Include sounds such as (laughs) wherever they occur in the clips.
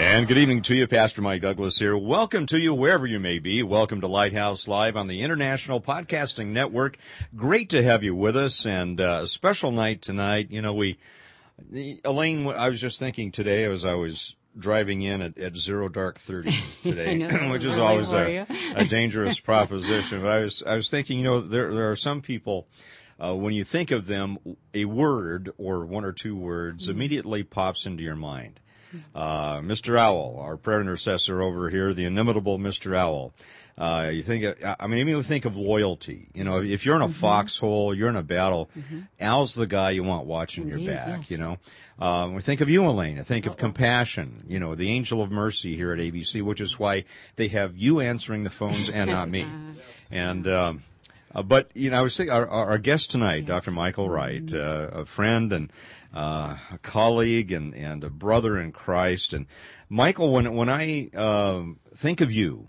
And good evening to you, Pastor Mike Douglas here. Welcome to you wherever you may be. Welcome to Lighthouse Live on the International Podcasting Network. Great to have you with us and uh, a special night tonight. You know, we, Elaine, I was just thinking today as I was driving in at, at zero dark 30 (laughs) today, which is always a, a dangerous proposition. But I was, I was thinking, you know, there, there are some people, uh, when you think of them, a word or one or two words mm-hmm. immediately pops into your mind. Uh, Mr. Owl, our prayer intercessor over here, the inimitable Mr. Owl. Uh, you think, of, I mean, even think of loyalty. You know, if you're in a mm-hmm. foxhole, you're in a battle, mm-hmm. Al's the guy you want watching Indeed, your back, yes. you know. Um, we think of you, Elaine. I think of compassion, you know, the angel of mercy here at AVC, which is why they have you answering the phones and not me. (laughs) And, um, uh, but, you know, I was thinking, our, our guest tonight, yes. Dr. Michael Wright, mm-hmm. uh, a friend and, uh, a colleague and, and a brother in Christ. And Michael, when when I um, think of you,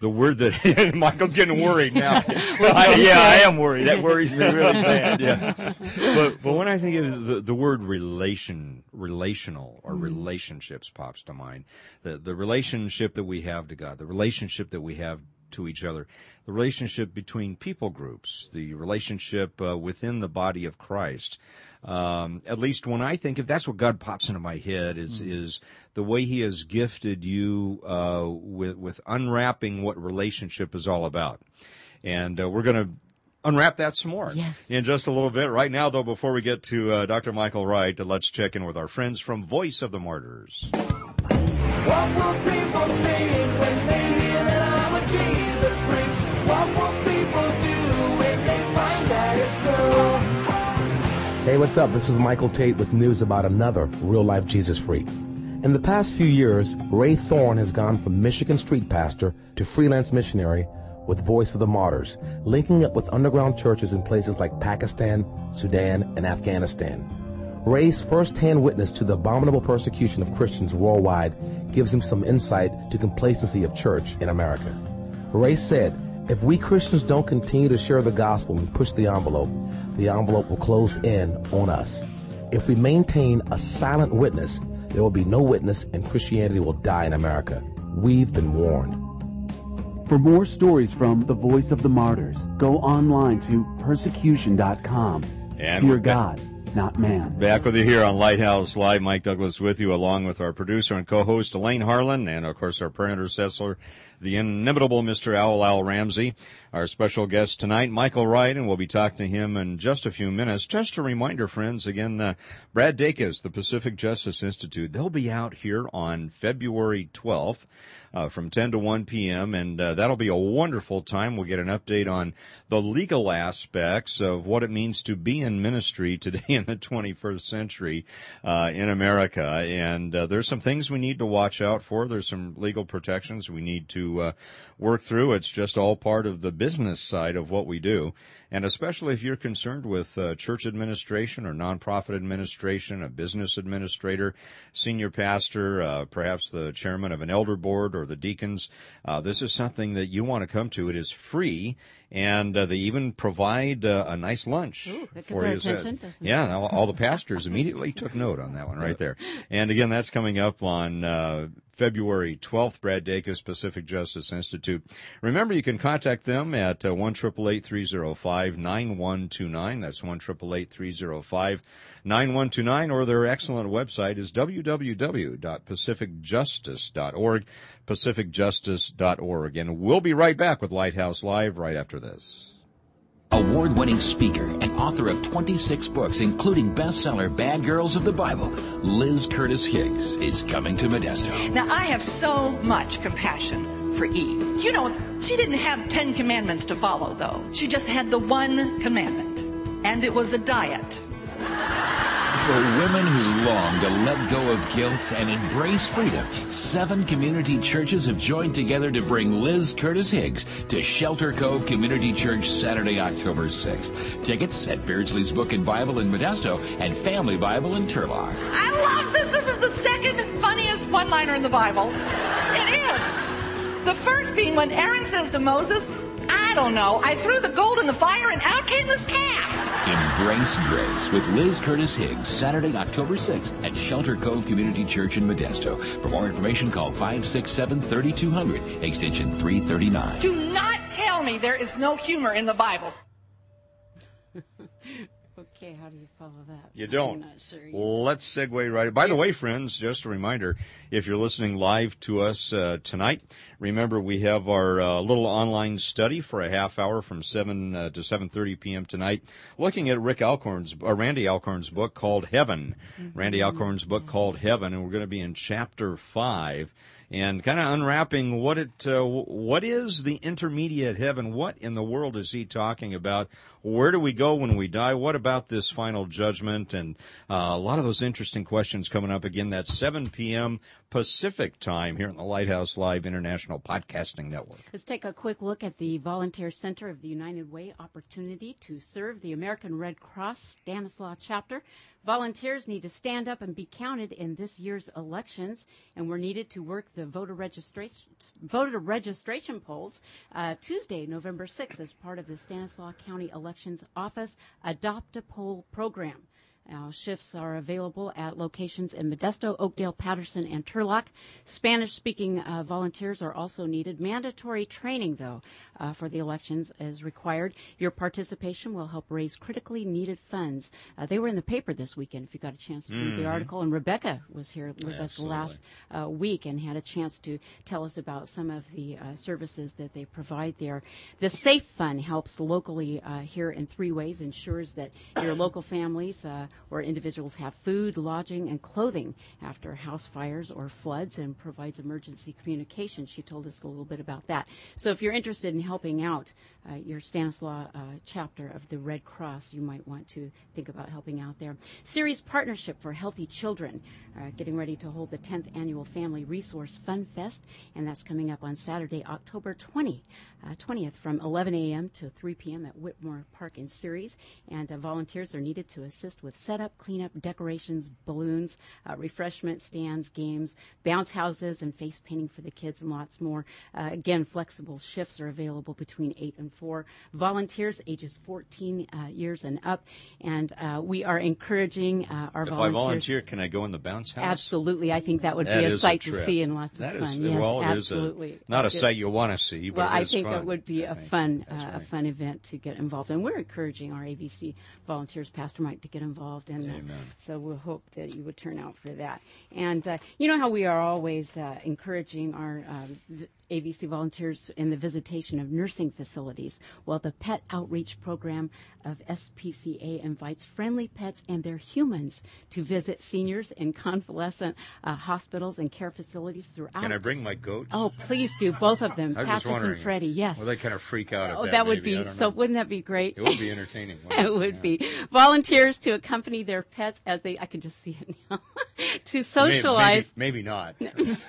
the word that (laughs) Michael's getting worried now. (laughs) well, (laughs) I, yeah, I am worried. That worries me really bad. Yeah. But but when I think of the, the word relation, relational or mm. relationships pops to mind. The the relationship that we have to God, the relationship that we have to each other, the relationship between people groups, the relationship uh, within the body of Christ um, at least when I think if that's what God pops into my head is mm. is the way He has gifted you uh, with with unwrapping what relationship is all about, and uh, we're going to unwrap that some more yes. in just a little bit. Right now, though, before we get to uh, Dr. Michael Wright, let's check in with our friends from Voice of the Martyrs. Hey, what's up? This is Michael Tait with news about another real life Jesus freak. In the past few years, Ray Thorne has gone from Michigan street pastor to freelance missionary with Voice of the Martyrs, linking up with underground churches in places like Pakistan, Sudan, and Afghanistan. Ray's first-hand witness to the abominable persecution of Christians worldwide gives him some insight to complacency of church in America. Ray said, if we Christians don't continue to share the gospel and push the envelope, the envelope will close in on us. If we maintain a silent witness, there will be no witness and Christianity will die in America. We've been warned. For more stories from the Voice of the Martyrs, go online to persecution.com. And Fear God, not man. Back with you here on Lighthouse Live. Mike Douglas with you, along with our producer and co-host Elaine Harlan, and of course our prayer intercessor the inimitable Mr. Owl Al Ramsey, our special guest tonight, Michael Wright, and we'll be talking to him in just a few minutes. Just a reminder, friends, again, uh, Brad Dacus, the Pacific Justice Institute, they'll be out here on February 12th uh, from 10 to 1 p.m., and uh, that'll be a wonderful time. We'll get an update on the legal aspects of what it means to be in ministry (laughs) today in the 21st century uh, in America, and uh, there's some things we need to watch out for. There's some legal protections we need to uh, work through. It's just all part of the business side of what we do. And especially if you're concerned with uh, church administration or nonprofit administration, a business administrator, senior pastor, uh, perhaps the chairman of an elder board or the deacons, uh, this is something that you want to come to. It is free and uh, they even provide uh, a nice lunch Ooh, for you. Attention, yeah, all, all, the pastors immediately took note on that one right there. (laughs) And again, that's coming up on uh, February 12th, Brad Dacus, Pacific Justice Institute. Remember, you can contact them at uh, 1 305 9129. That's 1 305 9129, or their excellent website is www.pacificjustice.org, pacificjustice.org. And we'll be right back with Lighthouse Live right after this. Award winning speaker and author of 26 books, including bestseller Bad Girls of the Bible, Liz Curtis Higgs is coming to Modesto. Now, I have so much compassion for Eve. You know, she didn't have 10 commandments to follow, though. She just had the one commandment, and it was a diet. For women who long to let go of guilt and embrace freedom, seven community churches have joined together to bring Liz Curtis Higgs to Shelter Cove Community Church Saturday, October 6th. Tickets at Beardsley's Book and Bible in Modesto and Family Bible in Turlock. I love this. This is the second funniest one liner in the Bible. It is. The first being when Aaron says to Moses, I don't know. I threw the gold in the fire and out came this calf. Embrace Grace with Liz Curtis Higgs, Saturday, October 6th at Shelter Cove Community Church in Modesto. For more information, call 567 3200, extension 339. Do not tell me there is no humor in the Bible. Okay, how do you follow that? You don't. Sure. You Let's segue right. By the way, friends, just a reminder: if you're listening live to us uh, tonight, remember we have our uh, little online study for a half hour from seven uh, to seven thirty p.m. tonight, looking at Rick Alcorn's, uh, Randy Alcorn's book called Heaven. Randy Alcorn's book called Heaven, and we're going to be in chapter five. And kind of unwrapping what it, uh, what is the intermediate heaven? What in the world is he talking about? Where do we go when we die? What about this final judgment? And uh, a lot of those interesting questions coming up again. That's 7 p.m. Pacific time here on the Lighthouse Live International Podcasting Network. Let's take a quick look at the Volunteer Center of the United Way opportunity to serve the American Red Cross Stanislaus chapter. Volunteers need to stand up and be counted in this year's elections, and we're needed to work the voter registration voter registration polls uh, Tuesday, November 6th, as part of the Stanislaus County Elections Office Adopt a Poll program. Now, shifts are available at locations in Modesto, Oakdale, Patterson, and Turlock. Spanish speaking uh, volunteers are also needed. Mandatory training, though, uh, for the elections is required. Your participation will help raise critically needed funds. Uh, they were in the paper this weekend, if you got a chance to read the article. And Rebecca was here with us last uh, week and had a chance to tell us about some of the uh, services that they provide there. The Safe Fund helps locally uh, here in three ways, ensures that your local families or individuals have food, lodging, and clothing after house fires or floods and provides emergency communication. She told us a little bit about that. So if you're interested in helping out uh, your Stanislaus uh, chapter of the Red Cross, you might want to think about helping out there. Ceres Partnership for Healthy Children, uh, getting ready to hold the 10th annual Family Resource Fun Fest, and that's coming up on Saturday, October 20, uh, 20th from 11 a.m. to 3 p.m. at Whitmore Park in Ceres. And uh, volunteers are needed to assist with setup, cleanup, decorations, balloons, uh, refreshment stands, games, bounce houses, and face painting for the kids, and lots more. Uh, again, flexible shifts are available between 8 and 4. Volunteers ages 14 uh, years and up, and uh, we are encouraging uh, our If I volunteers. volunteer, can I go in the bounce house? Absolutely, I think that would That be a is a sight to see and lots That of is fun. yes, well, it is a- absolutely. not a sight you want to see, but Well, it I is think it would be I a think. fun, uh, a fun event to get involved, and we're encouraging our AVC volunteers, Pastor Mike, to get involved, and Amen. so we'll hope that you would turn out for that. And uh, you know how we are always uh, encouraging our uh, v- AVC volunteers in the visitation of nursing facilities. Well, the Pet Outreach Program of SPCA invites friendly pets and their humans to visit seniors in convalescent uh, hospitals and care facilities throughout. Can I bring my goats? Oh, please do both of them, Patches and Freddie. Yes. Well, they kind of freak out Oh, that. that would maybe. Be so. know. Wouldn't that be great? It would be entertaining. (laughs) it would Yeah. be volunteers to accompany their pets as they. I can just see it now. (laughs) to socialize. Maybe, maybe not.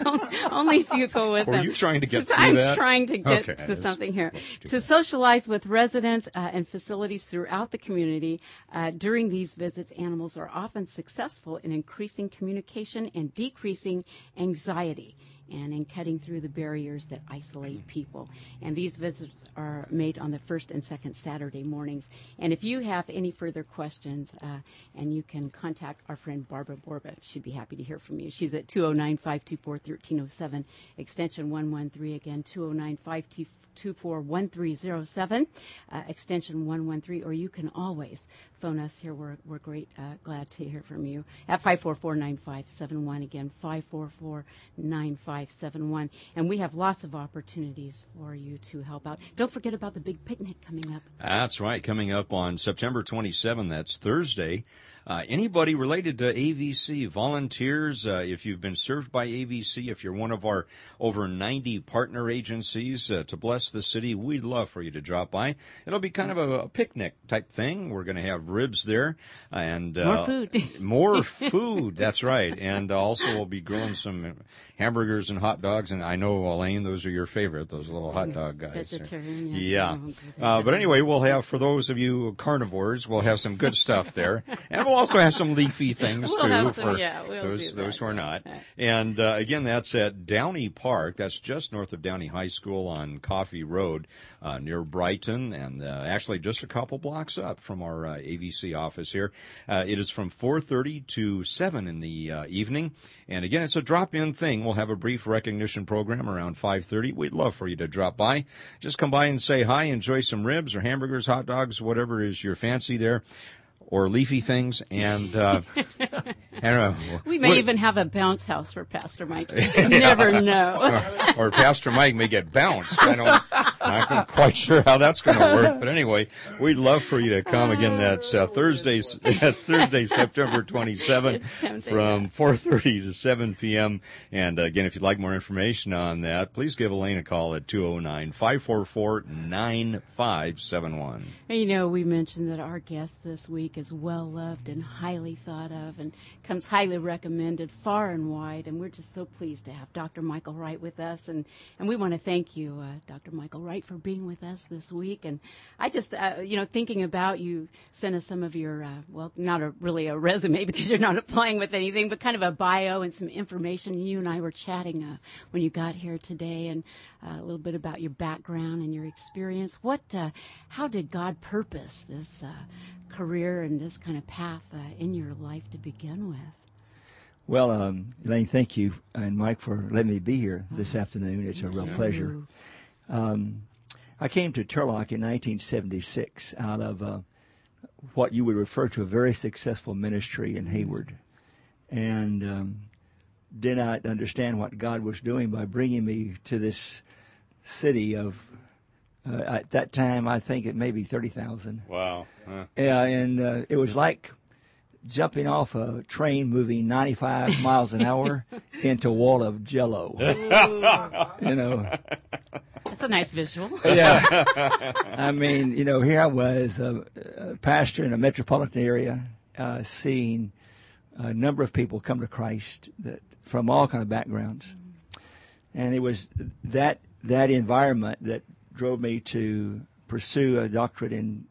(laughs) Only if you go with them. you trying to get So through I'm that? trying to get Okay, to something here. To socialize with residents uh, and facilities throughout the community. Uh, during these visits, animals are often successful in increasing communication and decreasing anxiety. and in cutting through the barriers that isolate people. And these visits are made on the first and second Saturday mornings. And if you have any further questions, uh, and you can contact our friend Barbara Borba, she'd be happy to hear from you. She's at 209 524 1307, extension 113, again, 209 524 224-1307, uh, extension 113, or you can always phone us here. We're, we're great, uh, glad to hear from you at 544-9571. Again, 544-9571. And we have lots of opportunities for you to help out. Don't forget about the big picnic coming up. That's right, coming up on September 27. That's Thursday. Uh, anybody related to AVC, volunteers, uh, if you've been served by AVC, if you're one of our over 90 partner agencies uh, to bless the city, we'd love for you to drop by. It'll be kind of a, a picnic type thing. We're going to have ribs there and more uh, food. (laughs) more food. That's right. And also we'll be grilling some hamburgers and hot dogs. And I know Elaine, those are your favorite, those little hot dog guys. Vegetarian. Yes, yeah. Uh, but anyway, we'll have for those of you carnivores, we'll have some good stuff there, and we'll also have some leafy things we'll too some, for yeah, we'll those those who are not. And uh, again, that's at Downey Park. That's just north of Downey High School on Coffee Road, uh, near Brighton, and uh, actually just a couple blocks up from our uh, Office here. Uh, it is from 4:30 to 7 in the uh, evening, and again, it's a drop-in thing. We'll have a brief recognition program around 5:30. We'd love for you to drop by. Just come by and say hi, enjoy some ribs or hamburgers, hot dogs, whatever is your fancy there or leafy things. And uh, (laughs) I don't know. We may what, even have a bounce house for Pastor Mike. (laughs) You never know. or, or, Pastor Mike may get bounced. I don't. I'm not quite sure how that's going to work. But anyway, we'd love for you to come again. That's uh, Thursday. (laughs) That's Thursday, September 27th, from 4:30 to 7 p.m. And uh, again, if you'd like more information on that, please give Elaine a call at 209-544-9571. You know, we mentioned that our guest this week is is well loved and highly thought of and comes highly recommended far and wide. And we're just so pleased to have Dr. Michael Wright with us. And, and we want to thank you, uh, Dr. Michael Wright, for being with us this week. And I just, uh, you know, thinking about you sent us some of your, uh, well, not a, really a resume (laughs) because you're not applying with anything, but kind of a bio and some information. You and I were chatting uh, when you got here today and uh, a little bit about your background and your experience. What, uh, how did God purpose this career and this kind of path uh, in your life to begin with? Well, um, Elaine, thank you, and Mike, for letting me be here this afternoon. It's a real pleasure. Um, I came to Turlock in 1976 out of uh, what you would refer to a very successful ministry in Hayward, and um, did not understand what God was doing by bringing me to this city of uh, at that time, I think it may be 30,000. Wow. Huh. Yeah, and uh, it was like jumping off a train moving 95 (laughs) miles an hour into a wall of jello. you know. That's a nice visual. yeah. (laughs) I mean, you know, here I was, a, a pastor in a metropolitan area, uh, seeing a number of people come to Christ that from all kind of backgrounds. And it was that that environment that drove me to pursue a doctorate in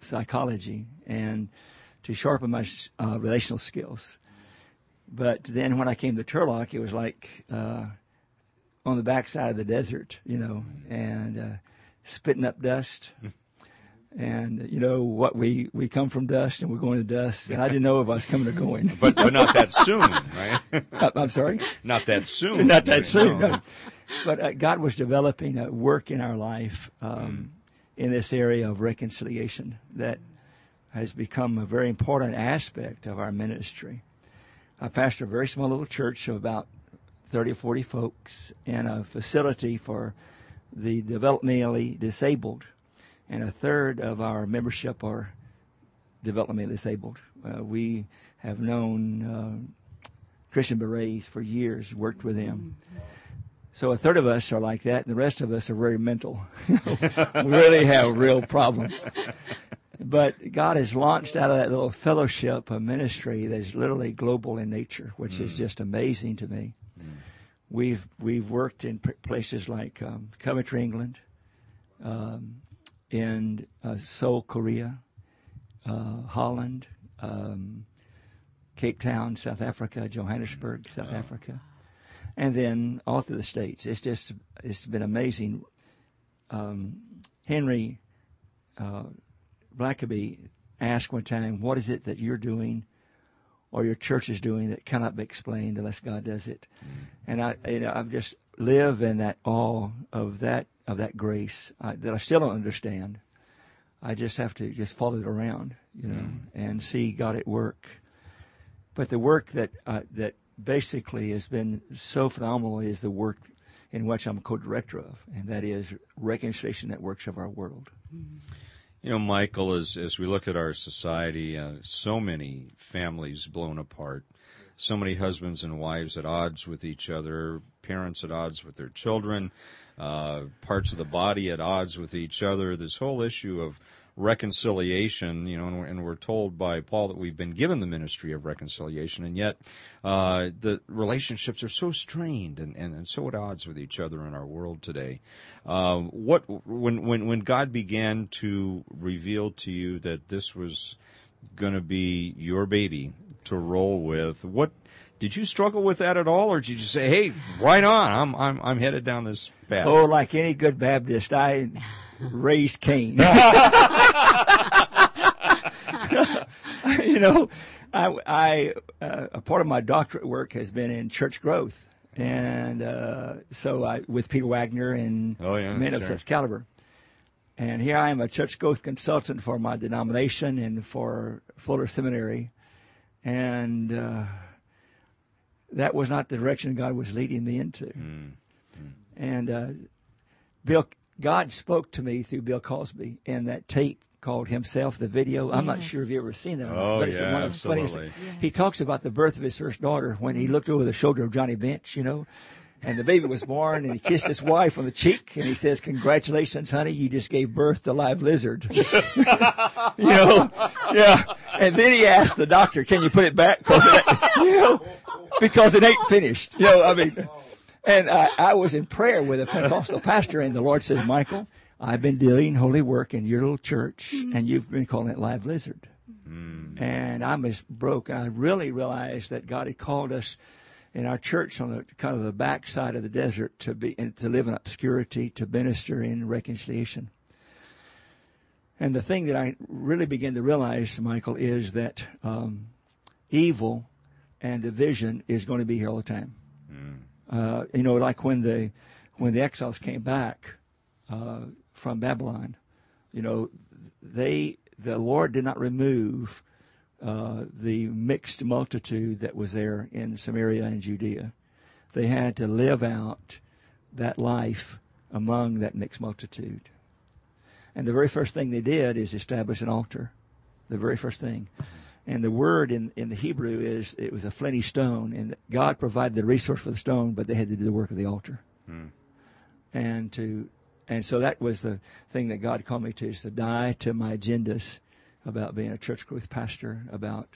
psychology and to sharpen my uh, relational skills. But then when I came to Turlock, it was like uh, on the backside of the desert, you know, and uh, spitting up dust. (laughs) and you know what we we come from dust and we're going to dust. And i didn't know if i was coming or going. (laughs) But but not that soon right? (laughs) I'm sorry? Not that soon. (laughs) Not that soon no. but uh, god was developing a work in our life um, mm. in this area of reconciliation that has become a very important aspect of our ministry. I pastor a very small little church of about 30 or 40 folks in a facility for the developmentally disabled and a third of our membership are developmentally disabled. Uh, we have known uh, Christian Berets for years, worked with him. So a third of us are like that, and the rest of us are very mental. (laughs) we really have real problems. But God has launched out of that little fellowship a ministry that's literally global in nature, which mm. is just amazing to me. Mm. We've we've worked in places like um, Coventry, England, um, in uh, Seoul, Korea, uh, Holland, um, Cape Town, South Africa, Johannesburg, South Africa. and then all through the states. It's just it's been amazing. Um, Henry uh, Blackaby asked one time, "What is it that you're doing?" Or your church is doing that cannot be explained unless God does it, mm. and I, you know, I've just live in that awe of that of that grace uh, that I still don't understand. I just have to just follow it around, you know, mm. and see God at work. But the work that uh, that basically has been so phenomenal is the work in which I'm co-director of, and that is reconciliation networks of our world. You know, Michael, as as we look at our society, uh, so many families blown apart, so many husbands and wives at odds with each other, parents at odds with their children, uh, parts of the body at odds with each other. This whole issue of reconciliation, you know, and we're, and we're, told by Paul that we've been given the ministry of reconciliation, and yet uh, the relationships are so strained and, and, and, so at odds with each other in our world today. Uh, what when when when God began to reveal to you that this was going to be your baby to roll with, what did you struggle with that at all, or did you just say, "Hey, right on, I'm I'm I'm headed down this path"? Oh, like any good Baptist, I raised Cain. (laughs) you know, I, I uh, a part of my doctorate work has been in church growth, and uh, so I with Peter Wagner and oh, yeah, men sure. of such caliber. And here I am, a church growth consultant for my denomination and for Fuller Seminary, and uh, that was not the direction God was leading me into. Mm. Mm. And uh, Bill God spoke to me through Bill Cosby in that tape called Himself, the video. Yes. I'm not sure if you've ever seen that or not, but it's yeah, one of the funniest. Yes. He talks about the birth of his first daughter when he looked over the shoulder of Johnny Bench, you know, and the baby was born and he kissed his wife on the cheek and he says, congratulations, honey, you just gave birth to a live lizard. (laughs) you know, yeah. And then he asked the doctor, can you put it back? Cause it, (laughs) you know, because it ain't finished. You know, I mean, and I, I was in prayer with a Pentecostal pastor, and the Lord says, Michael, I've been doing holy work in your little church, mm-hmm. and you've been calling it live lizard. Mm. And I was broke. I really realized that God had called us in our church on the kind of the backside of the desert to be to live in obscurity, to minister in reconciliation. And the thing that I really began to realize, Michael, is that um, evil and division is going to be here all the time. Mm. Uh, you know, like when the when the exiles came back uh, from Babylon, you know, they the Lord did not remove uh, the mixed multitude that was there in Samaria and Judea. They had to live out that life among that mixed multitude. And the very first thing they did is establish an altar. The very first thing. And the word in, in the Hebrew is it was a flinty stone, and God provided the resource for the stone, but they had to do the work of the altar. Hmm. And to and so that was the thing that God called me to is to die to my agendas about being a church growth pastor, about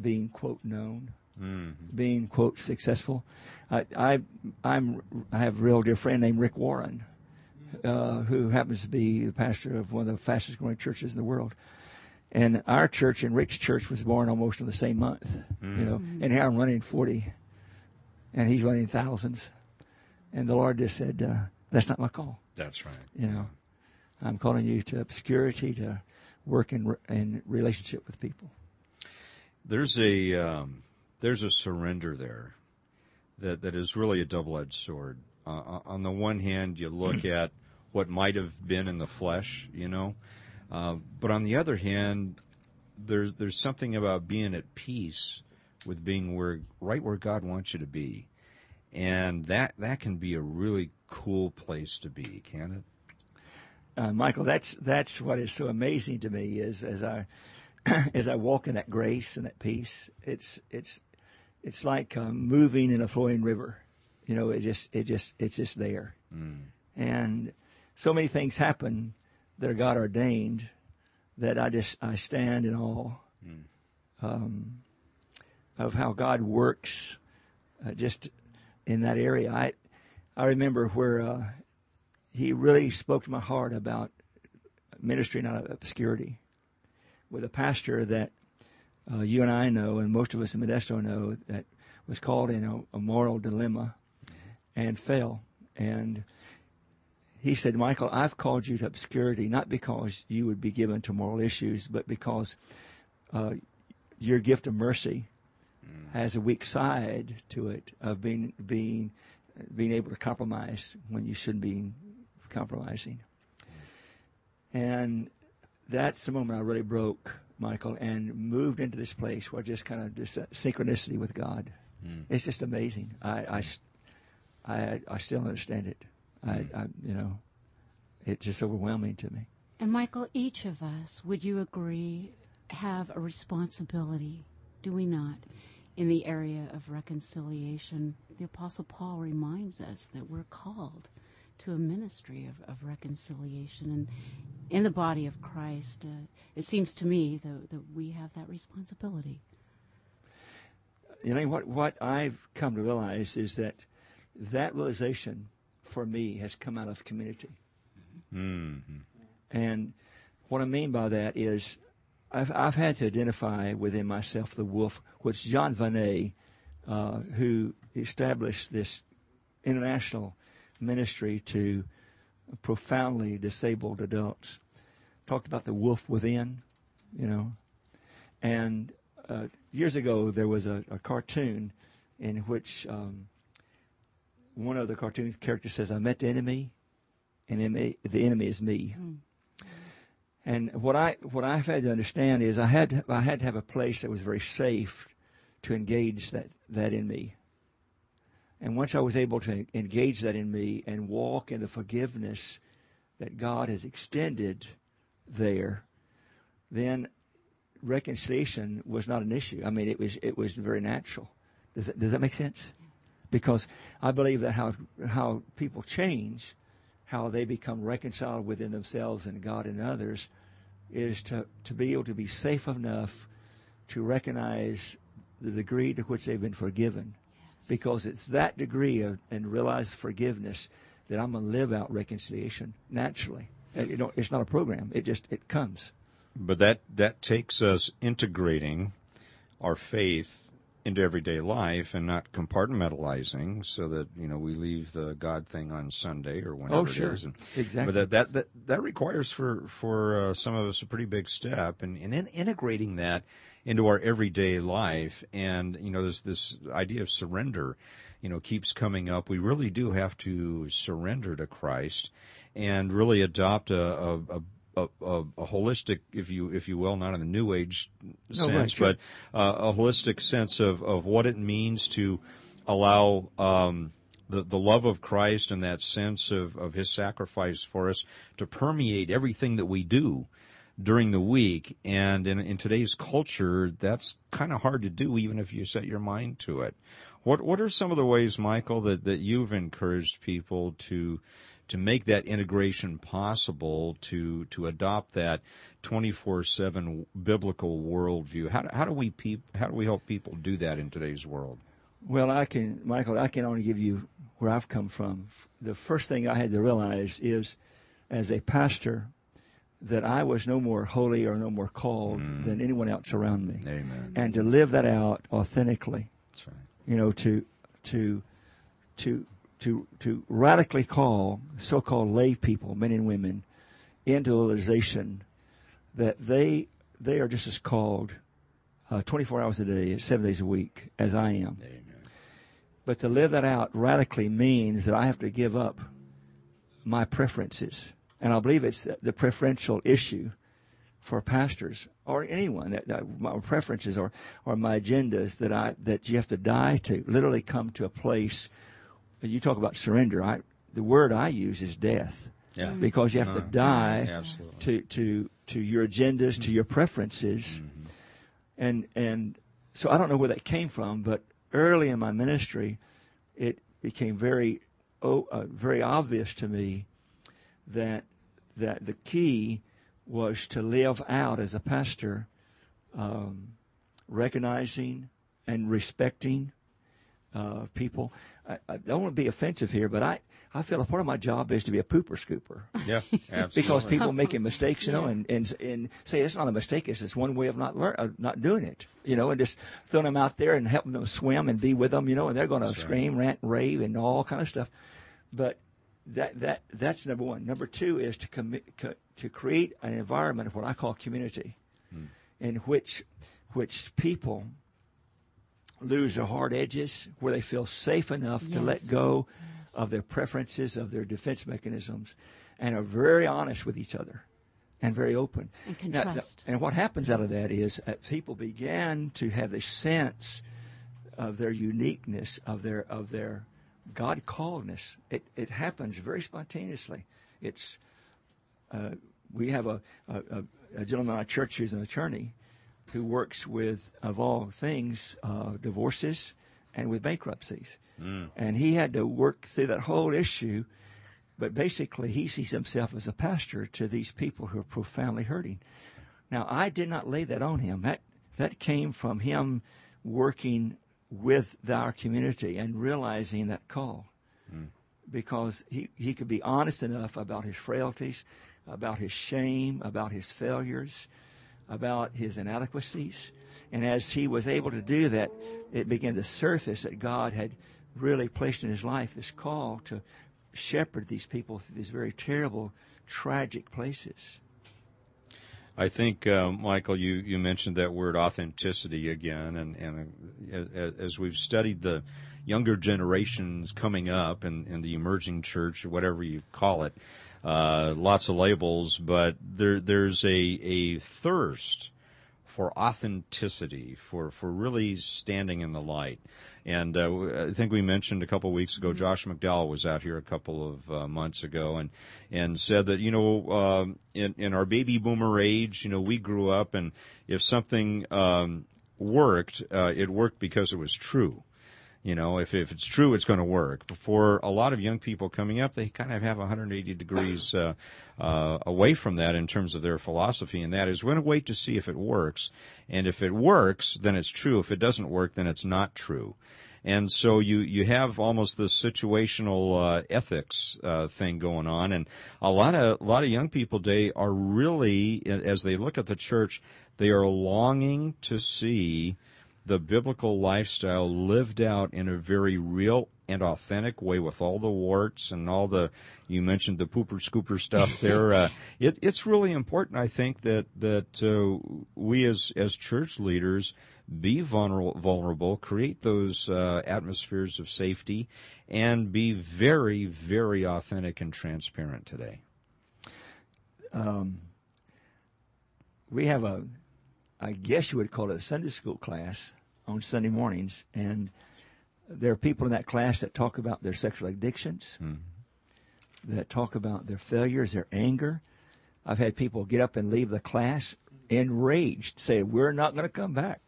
being quote known, mm-hmm. being quote successful. I, I I'm I have a real dear friend named Rick Warren, uh, who happens to be the pastor of one of the fastest growing churches in the world. And our church and Rick's church was born almost in the same month, mm-hmm. you know. Mm-hmm. And here I'm running 40, and he's running thousands. And the Lord just said, uh, "That's not my call." That's right. You know, I'm calling you to obscurity, to work in in relationship with people. There's a um, there's a surrender there that that is really a double edged sword. Uh, on the one hand, you look (clears throat) at what might have been in the flesh, you know, uh, but on the other hand, there's there's something about being at peace with being where right where God wants you to be, and that that can be a really cool place to be, can it? Uh, Michael, that's that's what is so amazing to me is as I (clears throat) as I walk in that grace and that peace, it's it's it's like uh, moving in a flowing river. You know, it just it just it's just there, mm. and so many things happen that are God ordained that I just I stand in awe mm. um, of how God works uh, just in that area. I I remember where uh, He really spoke to my heart about ministry out of obscurity with a pastor that uh, you and I know, and most of us in Modesto know, that was called in a, a moral dilemma. and fell. And he said, Michael, I've called you to obscurity not because you would be given to moral issues, but because uh, your gift of mercy mm. has a weak side to it of being being being able to compromise when you shouldn't be compromising. And that's the moment I really broke, Michael, and moved into this place where just kind of this synchronicity with God. Mm. It's just amazing. I, I, I, I still understand it. I, I, you know, it's just overwhelming to me. And Michael, each of us, would you agree, have a responsibility, do we not, in the area of reconciliation? The Apostle Paul reminds us that we're called to a ministry of, of reconciliation. And in the body of Christ, uh, it seems to me that, that we have that responsibility. You know, what, what I've come to realize is that that realization for me has come out of community. Mm-hmm. And what I mean by that is I've, I've had to identify within myself the wolf, which Jean Vanier, uh, who established this international ministry to profoundly disabled adults, talked about the wolf within, you know. And uh, years ago, there was a, a cartoon in which um, one of the cartoon characters says, I met the enemy, and the enemy is me. Mm. And what I what I've had to understand is I had to, I had to have a place that was very safe to engage that that in me. And once I was able to engage that in me and walk in the forgiveness that God has extended there, then reconciliation was not an issue. I mean, it was it was very natural. Does that, does that make sense? Because I believe that how how people change, how they become reconciled within themselves and God and others, is to to be able to be safe enough to recognize the degree to which they've been forgiven, yes. because it's that degree of and realize forgiveness that I'm going to live out reconciliation naturally. You know, it's not a program; it just it comes. But that that takes us integrating our faith into everyday life and not compartmentalizing so that you know we leave the God thing on Sunday or whenever oh, sure. it is. And, exactly. But that that that, that requires for for uh, some of us a pretty big step, and and in integrating that into our everyday life, and you know this this idea of surrender, you know, keeps coming up. We really do have to surrender to Christ and really adopt a, a, a a, a, a, holistic, if you if you will, not in the New Age sense, right, sure. but uh, a holistic sense of, of what it means to allow um, the the love of Christ and that sense of, of His sacrifice for us to permeate everything that we do during the week. And in, in today's culture, that's kind of hard to do, even if you set your mind to it. What what are some of the ways, Michael, that, that you've encouraged people to to make that integration possible to to adopt that 24/7 biblical worldview. How, how do we peop, how do we help people do that in today's world? Well, I can, Michael. I can only give you where I've come from. The first thing I had to realize is, as a pastor, that I was no more holy or no more called mm. than anyone else around me. Amen. And to live that out authentically. That's right. You know, to to to to, to radically call so-called lay people, men and women, into the realization that they they are just as called uh, 24 hours a day, seven days a week, as I am. Amen. But to live that out radically means that I have to give up my preferences, and I believe it's the preferential issue for pastors or anyone that, that my preferences or or my agendas that I that you have to die to, literally come to a place you talk about surrender. I, the word I use is death. Yeah. Mm-hmm. Because you have to uh-huh. die to, to, to your agendas, to your preferences. Mm-hmm. And, and so I don't know where that came from, but early in my ministry, it became very, oh, uh, very obvious to me that, that the key was to live out as a pastor, um, recognizing and respecting uh, people. I, I, don't want to be offensive here, but I, I feel a part of my job is to be a pooper scooper. (laughs) Yeah, absolutely. because people making mistakes, you know, and, and and say it's not a mistake; it's just one way of not learn, uh, not doing it, you know, and just throwing them out there and helping them swim and be with them, you know, and they're going to scream, rant, rave, and all kind of stuff. But that that that's number one. Number two is to commit co- to create an environment of what I call community, hmm. in which which people lose their hard edges, where they feel safe enough yes. to let go yes. of their preferences, of their defense mechanisms, and are very honest with each other and very open. And can now, trust. and what happens out of that is that people began to have a sense of their uniqueness, of their of their God calledness. It it happens very spontaneously. It's uh, we have a, a, a gentleman in our church who's an attorney, who works with, of all things, uh, divorces and with bankruptcies. Mm. And he had to work through that whole issue. But basically, he sees himself as a pastor to these people who are profoundly hurting. Now, I did not lay that on him. That that came from him working with our community and realizing that call. Mm. Because he, he could be honest enough about his frailties, about his shame, about his failures, about his inadequacies. And as he was able to do that, it began to surface that God had really placed in his life this call to shepherd these people through these very terrible, tragic places. I think, uh, Michael, you, you mentioned that word authenticity again, and, and uh, as we've studied the younger generations coming up and, and the emerging church, whatever you call it, uh, lots of labels, but there there's a a thirst for authenticity, for for really standing in the light. And uh, I think we mentioned a couple of weeks ago, mm-hmm. Josh McDowell was out here a couple of uh, months ago, and and said that you know um, in in our baby boomer age, you know we grew up, and if something um, worked, uh, it worked because it was true. You know, if, if it's true, it's going to work. For a lot of young people coming up, they kind of have 180 degrees uh, uh, away from that in terms of their philosophy, and that is we're going to wait to see if it works. And if it works, then it's true. If it doesn't work, then it's not true. And so you, you have almost this situational uh, ethics uh, thing going on, and a lot of a lot of young people today are really, as they look at the church, they are longing to see the biblical lifestyle lived out in a very real and authentic way with all the warts and all the you mentioned the pooper scooper stuff (laughs) there uh, it, it's really important i think that that uh, we as as church leaders be vulnerable, vulnerable create those uh, atmospheres of safety and be very very authentic and transparent today. Um, we have a I guess you would call it a Sunday school class on Sunday mornings, and there are people in that class that talk about their sexual addictions, mm. that talk about their failures, their anger. I've had people get up and leave the class enraged, say, "We're not going to come back,"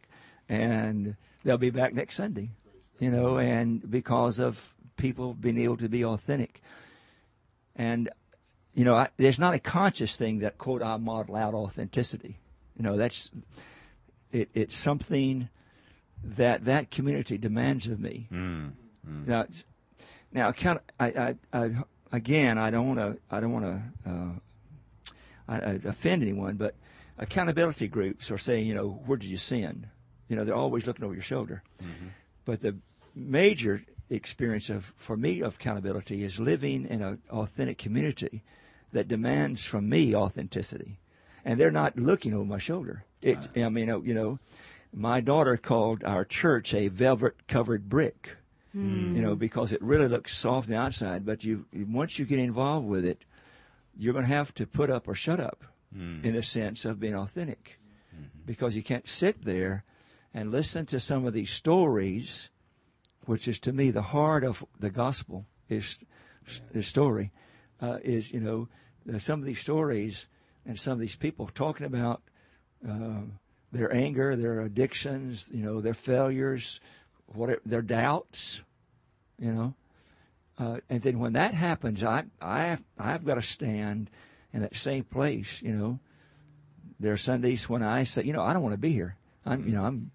and they'll be back next Sunday, you know, and because of people being able to be authentic, and you know, I, there's not a conscious thing that quote I model out authenticity. You know, that's it, it's something that that community demands of me. Mm, mm. Now, now, kind of, I, I, I, again, I don't want to, I don't want to uh, offend anyone, but accountability groups are saying, you know, where did you sin? You know, they're always looking over your shoulder. Mm-hmm. But the major experience of, for me, of accountability is living in an authentic community that demands from me authenticity and they're not looking over my shoulder. It, I mean, you know, my daughter called our church a velvet covered brick. Mm. You know, because it really looks soft on the outside, but you once you get involved with it, you're going to have to put up or shut up, mm. in a sense of being authentic, mm-hmm. because you can't sit there and listen to some of these stories, which is to me the heart of the gospel. Is the story uh, is you know some of these stories and some of these people talking about uh, their anger, their addictions, you know, their failures, what their doubts, you know. Uh, and then when that happens, I I I've got to stand in that same place, you know. There are Sundays when I say, you know, I don't want to be here. I'm, you know, I'm,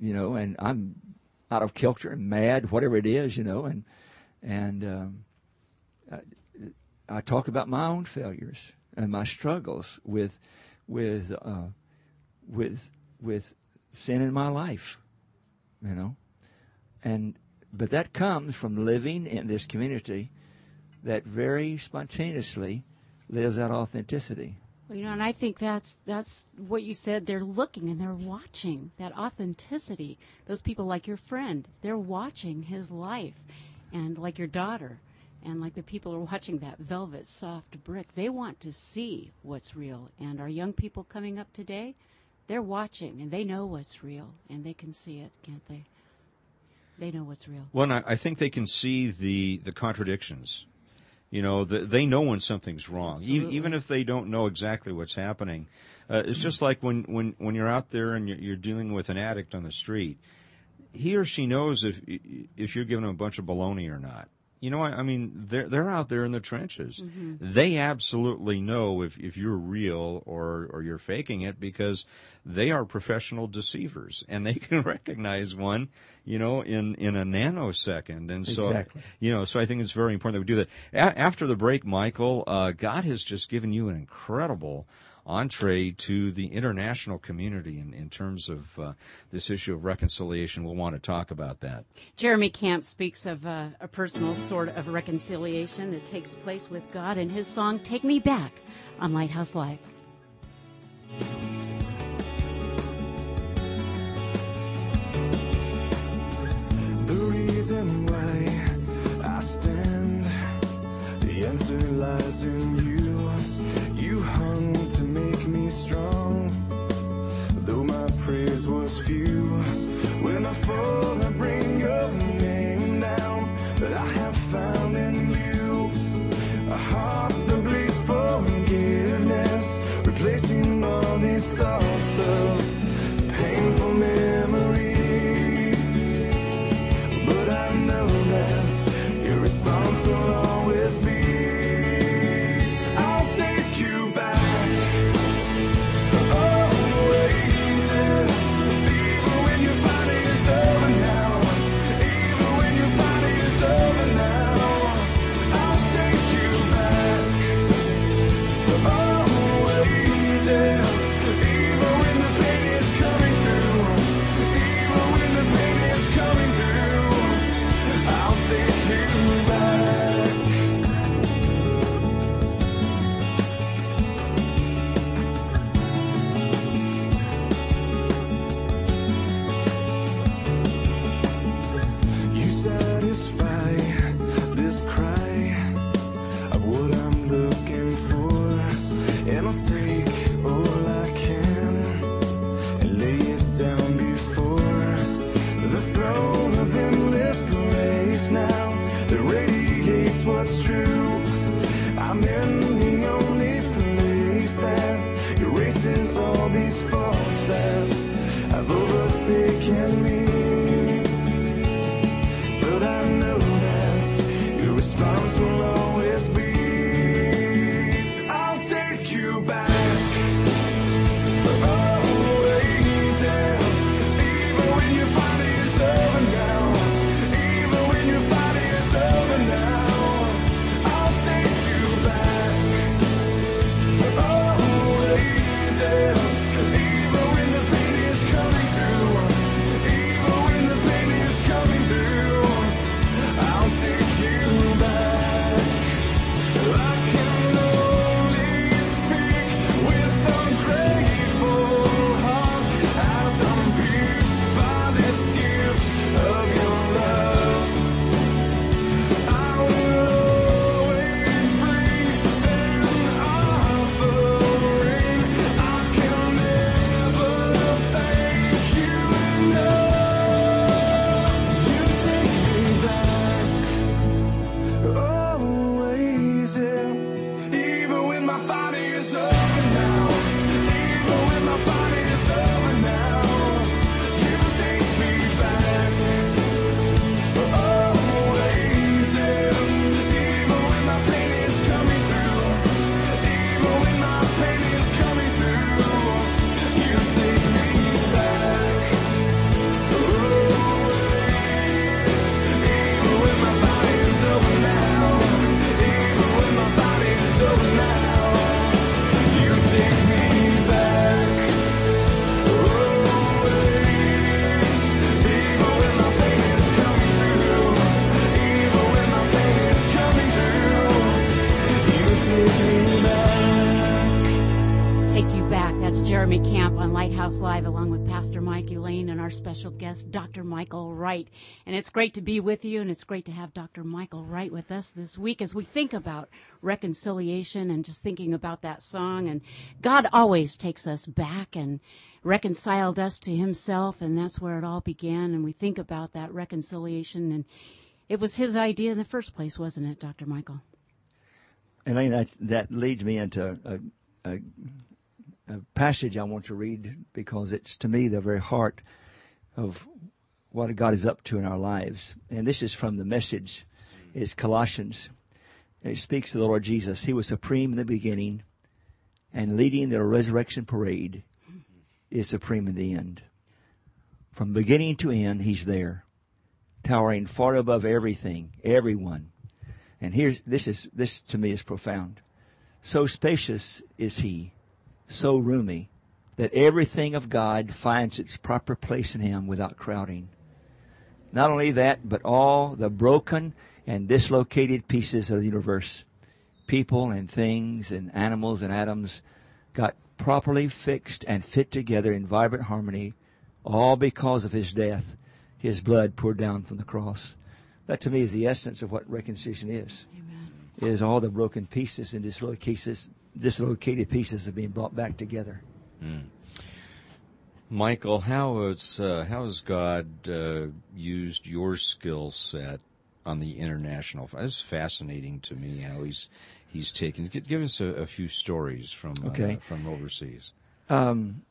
you know, and I'm out of kilter and mad, whatever it is, you know, and and um, I, I, talk about my own failures and my struggles with with uh, with with sin in my life, you know, and but that comes from living in this community that very spontaneously lives out authenticity. Well, you know, and I think that's that's what you said. They're looking and they're watching that authenticity. Those people, like your friend, they're watching his life, and like your daughter, and like the people are watching that velvet soft brick. They want to see what's real. And our young people coming up today, they're watching and they know what's real, and they can see it, can't they? They know what's real. Well, I, I think they can see the the contradictions you know, the, they know when something's wrong, e- even if they don't know exactly what's happening. Uh, it's just like when, when, when you're out there and you're, you're dealing with an addict on the street. He or she knows if if you're giving them a bunch of baloney or not you know, I, I, mean, they're they're out there in the trenches. Mm-hmm. They absolutely know if, if you're real or or you're faking it because they are professional deceivers and they can (laughs) recognize one, you know, in in a nanosecond. And so, exactly. you know, so I think it's very important that we do that. A- after the break, Michael, uh, God has just given you an incredible entree to the international community in, in terms of uh, this issue of reconciliation. We'll want to talk about that. Jeremy Camp speaks of uh, a personal sort of reconciliation that takes place with God in his song Take Me Back on Lighthouse Live. The reason why I stand, the answer lies in you. You hung to make me strong. Though my praise was few, when I fall, I bring your name down. But I have found in you a heart that bleeds forgiveness, replacing all these thoughts forsaken me. Lighthouse Live, along with Pastor Mike Elaine and our special guest, Dr. Michael Wright. And it's great to be with you, and it's great to have Dr. Michael Wright with us this week as we think about reconciliation and just thinking about that song. And God always takes us back and reconciled us to Himself, and that's where it all began. And we think about that reconciliation, and it was His idea in the first place, wasn't it, Dr. Michael? Elaine, that, that leads me into a, a passage I want to read because it's to me the very heart of what God is up to in our lives. And this is from the message. It's Colossians. It speaks to the Lord Jesus. He was supreme in the beginning and leading the resurrection parade is supreme in the end. From beginning to end, He's there, towering far above everything, everyone. And here's, this is, this to me is profound. So spacious is He so roomy that everything of God finds its proper place in him without crowding. Not only that, but all the broken and dislocated pieces of the universe, people and things and animals and atoms, got properly fixed and fit together in vibrant harmony, all because of his death, his blood poured down from the cross. That to me is the essence of what reconciliation is. Amen. Is all the broken pieces and dislocated dislocated pieces are being brought back together. Mm. Michael, how has uh, how has God uh, used your skill set on the international? It's fascinating to me how he's he's taken. Give us a, a few stories from uh, okay. uh, from overseas. Um,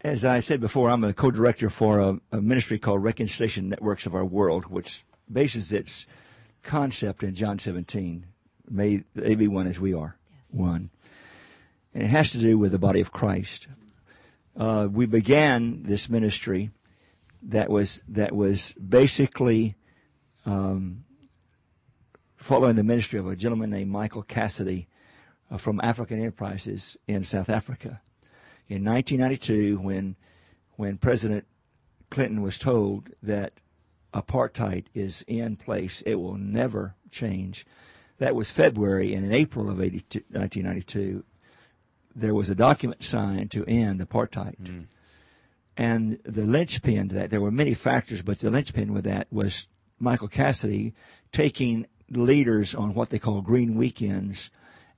as I said before, I'm a co-director for a, a, ministry called Reconciliation Networks of Our World, which bases its concept in John 17. May they be one as we are one. And it has to do with the body of Christ. Uh, we began this ministry that was that was basically um, following the ministry of a gentleman named Michael Cassidy uh, from African Enterprises in South Africa. In 1992, when when President Clinton was told that apartheid is in place, it will never change. That was February, and in April of 1992, there was a document signed to end apartheid. Mm. And the linchpin to that, there were many factors, but the linchpin with that was Michael Cassidy taking leaders on what they call green weekends,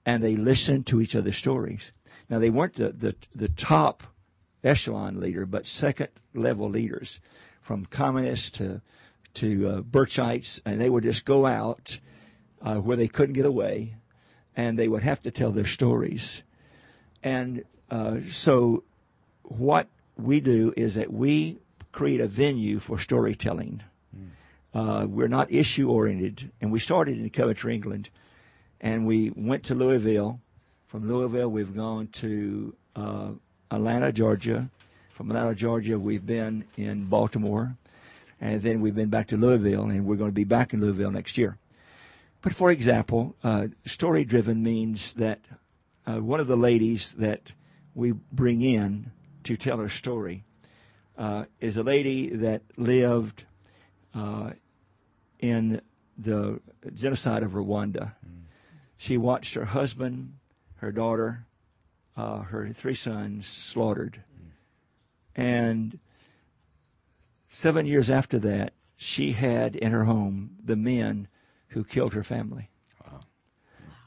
and they listened to each other's stories. Now they weren't the, the, the top echelon leader, but second level leaders, from communists to to uh, Birchites, and they would just go out uh, where they couldn't get away, and they would have to tell their stories. And uh, so, what we do is that we create a venue for storytelling. Mm. Uh, we're not issue oriented, and we started in Coventry, England, and we went to Louisville. From Louisville, we've gone to uh, Atlanta, Georgia. From Atlanta, Georgia, we've been in Baltimore, and then we've been back to Louisville, and we're going to be back in Louisville next year. But for example, uh, story driven means that uh, one of the ladies that we bring in to tell her story uh, is a lady that lived uh, in the genocide of Rwanda. Mm. She watched her husband, her daughter, uh, her three sons slaughtered. Mm. And seven years after that, she had in her home the men who killed her family. Wow.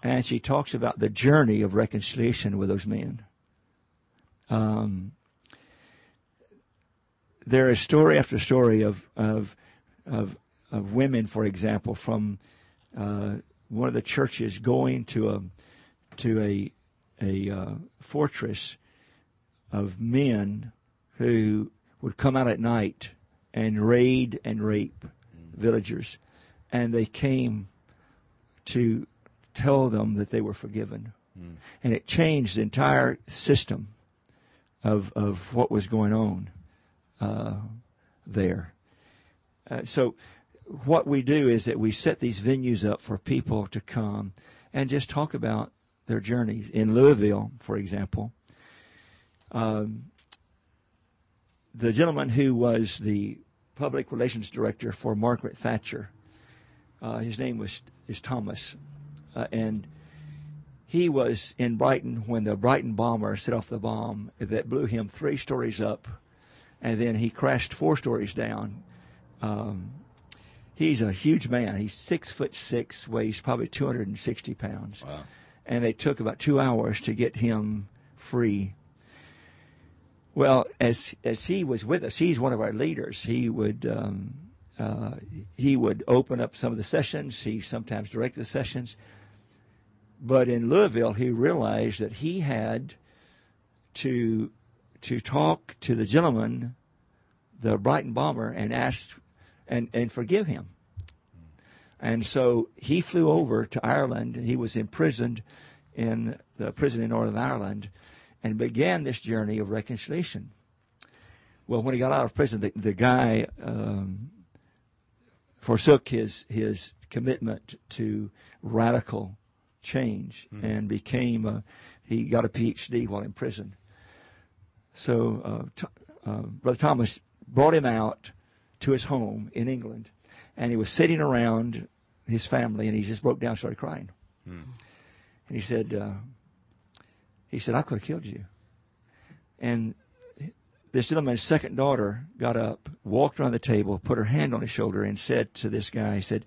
And she talks about the journey of reconciliation with those men. Um, there is story after story of of of, of women, for example, from uh, one of the churches going to a to a a uh, fortress of men who would come out at night and raid and rape mm. villagers and they came to tell them that they were forgiven. Mm. And it changed the entire system of, of what was going on uh, there. Uh, so, what we do is that we set these venues up for people to come and just talk about their journeys. In Louisville, for example, um, the gentleman who was the public relations director for Margaret Thatcher uh, his name was is Thomas, uh, and he was in Brighton when the Brighton bomber set off the bomb that blew him three stories up, and then he crashed four stories down. Um, he's a huge man. He's six foot six, weighs probably 260 pounds. Wow. And they took about two hours to get him free. Well, as as he was with us, he's one of our leaders. He would um, uh, he would open up some of the sessions. He sometimes directed the sessions. But in Louisville, he realized that he had to to talk to the gentleman, the Brighton bomber, and ask and and forgive him. And so he flew over to Ireland. He was imprisoned in the prison in Northern Ireland, and began this journey of reconciliation. Well, when he got out of prison, the, the guy um, forsook his his commitment to radical change Hmm. and became a, he got a PhD while in prison. So uh, Th- uh, Brother Thomas brought him out to his home in England, and he was sitting around his family, and he just broke down, and started crying, Hmm. and he said, uh, he said, I could have killed you, and this gentleman's second daughter got up, walked around the table, put her hand on his shoulder, and said to this guy, he said,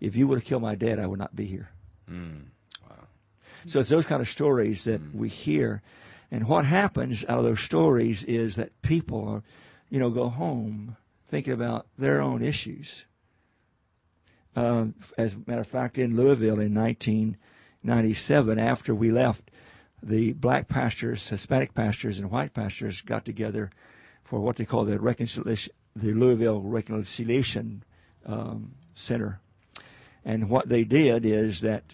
if you would have killed my dad, I would not be here. Mm. Wow. So it's those kind of stories that we hear. And what happens out of those stories is that people are, you know, go home thinking about their own issues. Um, as a matter of fact, in Louisville in 1997, after we left, the black pastors, Hispanic pastors, and white pastors got together for what they call the reconciliation, the Louisville Reconciliation um, Center. And what they did is that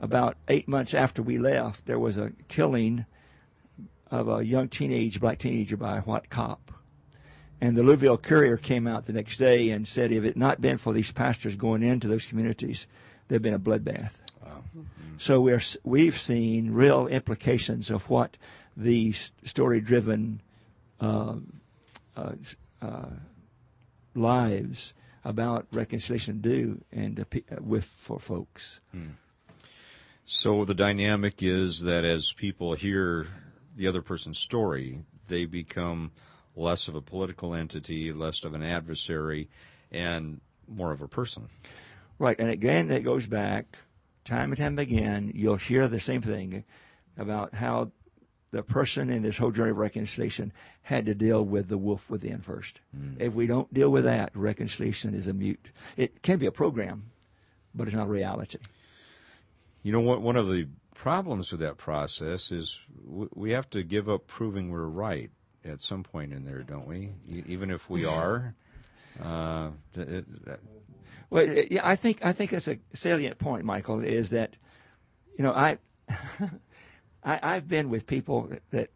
about eight months after we left, there was a killing of a young teenage black teenager by a white cop. And the Louisville Courier came out the next day and said, if it had not been for these pastors going into those communities, there'd been a bloodbath. Wow. So we're we've seen real implications of what the story-driven uh, uh, uh, lives about reconciliation do and uh, with for folks. So the dynamic is that as people hear the other person's story, they become less of a political entity, less of an adversary, and more of a person. Right, and again, that goes back time and time again. You'll hear the same thing about how the person in this whole journey of reconciliation had to deal with the wolf within first. If we don't deal with that, reconciliation is a mute. It can be a program, but it's not a reality. You know what? One of the problems with that process is we have to give up proving we're right at some point in there, don't we? Even if we are. Uh, th- it- that- Well, yeah, I think I think that's a salient point, Michael. Is that you know I, (laughs) I I've been with people that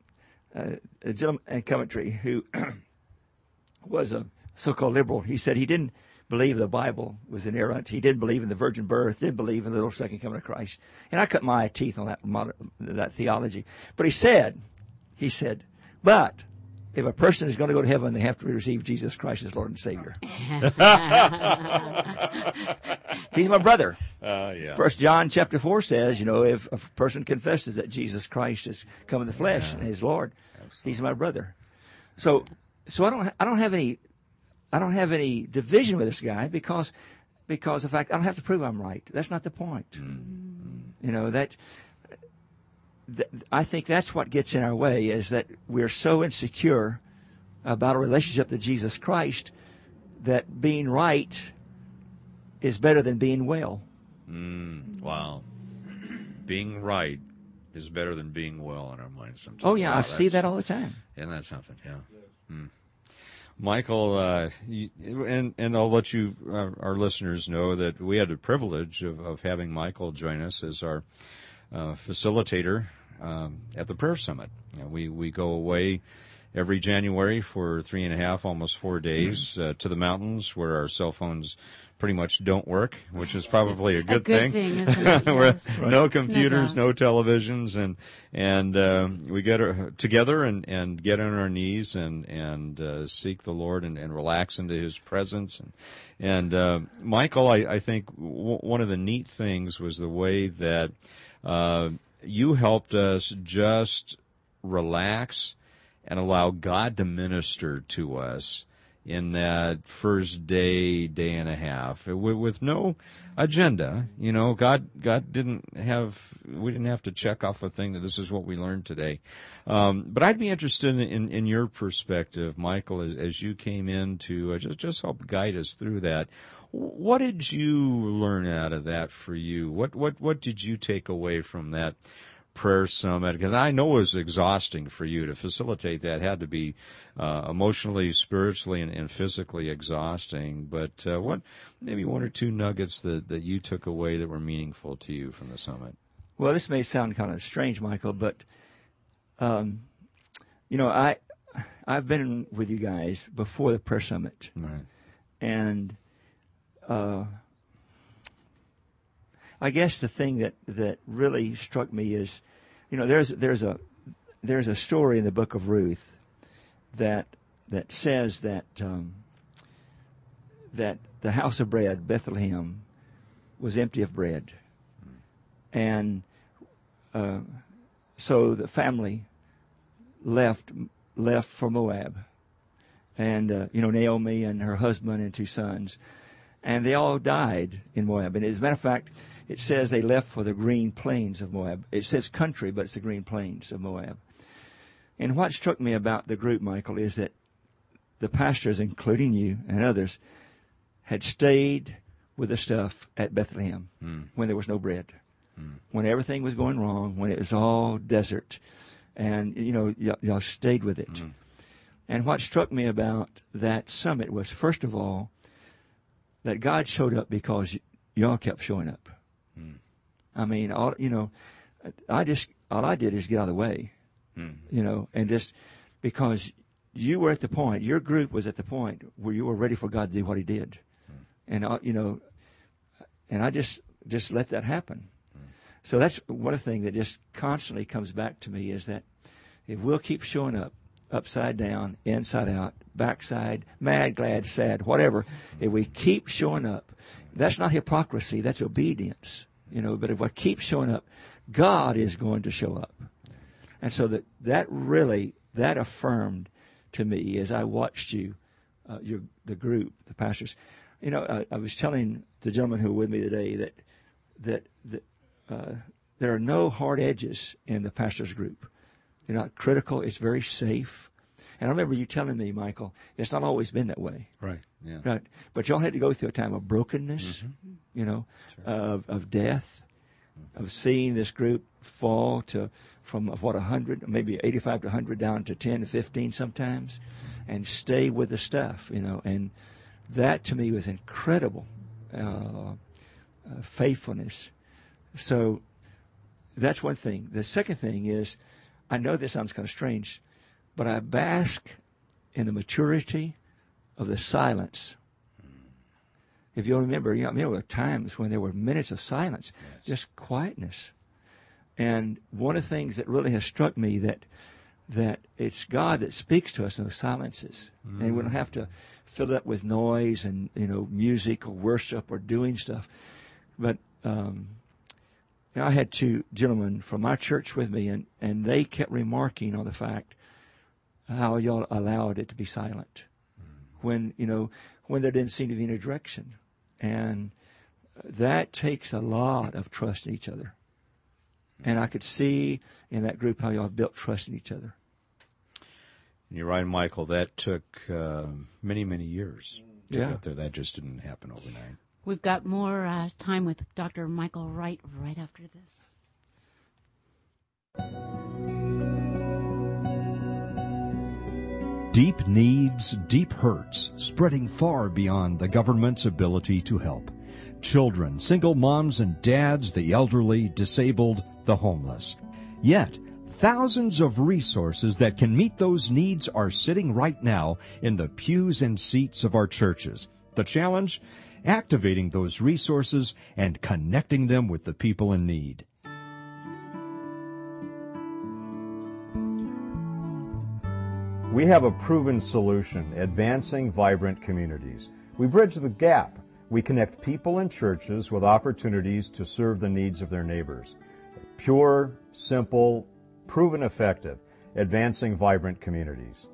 uh, a gentleman in Coventry who (clears throat) was a so-called liberal. He said he didn't believe the Bible was inerrant. He didn't believe in the virgin birth. Didn't believe in the little second coming of Christ. And I cut my teeth on that modern, that theology. But he said, he said, but if a person is going to go to heaven, they have to receive Jesus Christ as Lord and Savior. (laughs) (laughs) He's my brother. uh, yeah. First John chapter four says, you know, if a person confesses that Jesus Christ has come in the flesh and is Lord, he's my brother. So, so I don't, I don't have any, I don't have any division with this guy because, because of the fact I don't have to prove I'm right. That's not the point. You know that. Th- I think that's what gets in our way is that we're so insecure about a relationship to Jesus Christ that being right is better than being well. Mm, wow. Being right is better than being well in our minds sometimes. Oh yeah, Wow, I see that all the time. Isn't that something? Yeah. Hmm. Michael, uh, you, and and I'll let you, uh, our listeners, know that we had the privilege of, of having Michael join us as our uh, facilitator um, at the prayer summit. You know, we we go away every January for three and a half, almost four days uh, to the mountains where our cell phones pretty much don't work, which is probably a good, good thing? (laughs) Where Yes. no computers, doubt. no televisions, and and uh, we get our, together and, and get on our knees and and uh, seek the Lord and, and relax into His presence. And and uh, Michael, I, I think w- one of the neat things was the way that. You helped us just relax and allow God to minister to us in that first day, day and a half, with, no agenda. You know, God, God didn't have, we didn't have to check off a thing that this is what we learned today. Um, but I'd be interested in, in, in your perspective, Michael, as, as, you came in to uh, just, just help guide us through that. What did you learn out of that for you? What, what, what did you take away from that? prayer summit because I know it was exhausting for you to facilitate that It had to be uh, emotionally, spiritually, and, and, physically exhausting. But uh, what maybe one or two nuggets that, that you took away that were meaningful to you from the summit? Well, this may sound kind of strange, Michael, but um, you know I I've been with you guys before the prayer summit, right. and. Uh, I guess the thing that, that really struck me is, you know, there's there's a there's a story in the book of Ruth that that says that um, that the house of bread, Bethlehem, was empty of bread, and uh, so the family left left for Moab, and uh, you know Naomi and her husband and two sons, and they all died in Moab. And as a matter of fact, it says they left for the green plains of Moab. It says country, but it's the green plains of Moab. And what struck me about the group, Michael, is that the pastors, including you and others, had stayed with the stuff at Bethlehem mm. when there was no bread, mm. when everything was going wrong, when it was all desert. And, you know, y- y'all stayed with it. Mm. And what struck me about that summit was, first of all, that God showed up because y- y'all kept showing up. Mm. I mean, all you know, I just all I did is get out of the way, mm. you know, and just because you were at the point, your group was at the point where you were ready for God to do what He did, mm. and uh, you know, and I just just let that happen. So that's one thing that just constantly comes back to me is that if we'll keep showing up upside down, inside out, backside, mad, glad, sad, whatever, if we keep showing up, that's not hypocrisy, that's obedience. You know, but if I keep showing up, God is going to show up. And so that, that really, that affirmed to me as I watched you, uh, your, the group, the pastors. You know, I, I, was telling the gentleman who were with me today that, that, that uh, there are no hard edges in the pastors group. They're not critical. It's very safe. And I remember you telling me, Michael, it's not always been that way. Right. Yeah. Right. But y'all had to go through a time of brokenness, mm-hmm. you know, sure. of, of death, mm-hmm. of seeing this group fall to from what 100, maybe 85 to 100 down to 10 to 15 sometimes, and stay with the stuff, you know. And that to me was incredible uh, uh, faithfulness. So that's one thing. The second thing is, I know this sounds kind of strange, but I bask in the maturity of the silence. If you'll remember, you know, there were times when there were minutes of silence, yes. just quietness. And one of the things that really has struck me that that it's God that speaks to us in those silences, mm. and we don't have to fill it up with noise and you know music or worship or doing stuff. But um, I had two gentlemen from my church with me, and and they kept remarking on the fact how y'all allowed it to be silent when you know when there didn't seem to be any direction, and that takes a lot of trust in each other. And I could see in that group how y'all built trust in each other. And you're right, Michael. That took uh, many, many years to yeah. get there. That just didn't happen overnight. We've got more uh, time with Dr. Michael Wright right after this. Deep needs, deep hurts, spreading far beyond the government's ability to help. Children, single moms and dads, the elderly, disabled, the homeless. Yet, thousands of resources that can meet those needs are sitting right now in the pews and seats of our churches. The challenge? Activating those resources and connecting them with the people in need. We have a proven solution, advancing vibrant communities. We bridge the gap. We connect people and churches with opportunities to serve the needs of their neighbors. pure, simple, proven effective, advancing vibrant communities.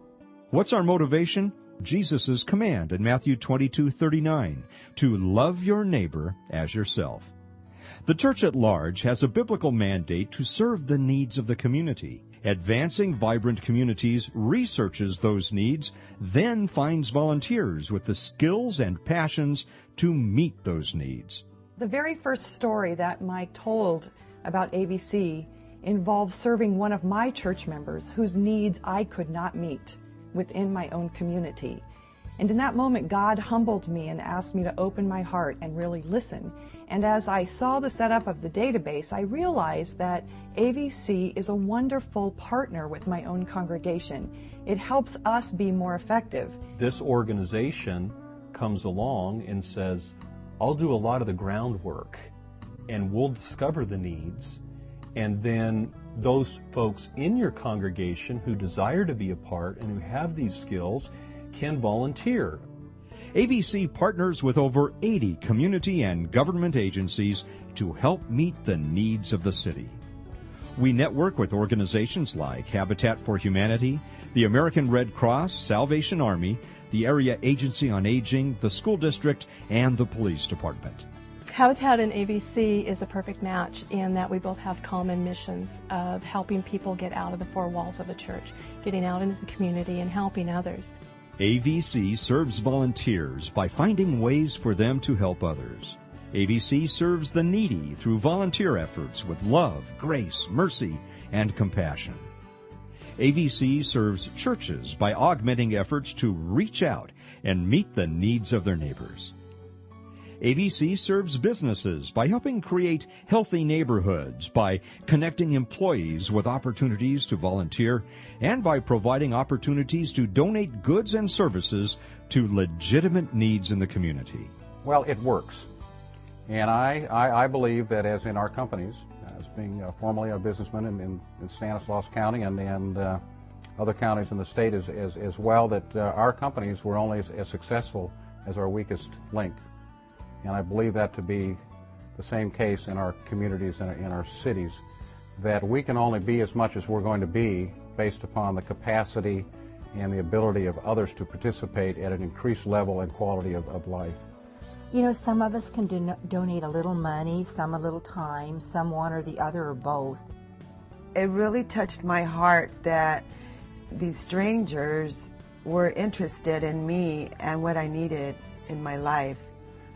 What's our motivation? Jesus' command in Matthew 22:39 to love your neighbor as yourself. The church at large has a biblical mandate to serve the needs of the community. Advancing Vibrant Communities researches those needs, then finds volunteers with the skills and passions to meet those needs. The very first story that Mike told about AVC involved serving one of my church members whose needs I could not meet within my own community. And in that moment, God humbled me and asked me to open my heart and really listen. And as I saw the setup of the database, I realized that AVC is a wonderful partner with my own congregation. It helps us be more effective. This organization comes along and says, I'll do a lot of the groundwork and we'll discover the needs. And then those folks in your congregation who desire to be a part and who have these skills can volunteer. AVC partners with over 80 community and government agencies to help meet the needs of the city. We network with organizations like Habitat for Humanity, the American Red Cross, Salvation Army, the Area Agency on Aging, the school district, and the police department. Habitat and AVC is a perfect match in that we both have common missions of helping people get out of the four walls of a church, getting out into the community and helping others. AVC serves volunteers by finding ways for them to help others. AVC serves the needy through volunteer efforts with love, grace, mercy, and compassion. AVC serves churches by augmenting efforts to reach out and meet the needs of their neighbors. AVC serves businesses by helping create healthy neighborhoods, by connecting employees with opportunities to volunteer, and by providing opportunities to donate goods and services to legitimate needs in the community. Well, it works. And I, I, I believe that as in our companies, as being uh, formerly a businessman in, in, in, Stanislaus County and, and uh, other counties in the state as, as, as well, that uh, our companies were only as, as successful as our weakest link. And I believe that to be the same case in our communities and in our cities, that we can only be as much as we're going to be based upon the capacity and the ability of others to participate at an increased level and quality of, of life. You know, some of us can do- donate a little money, some a little time, some one or the other or both. It really touched my heart that these strangers were interested in me and what I needed in my life.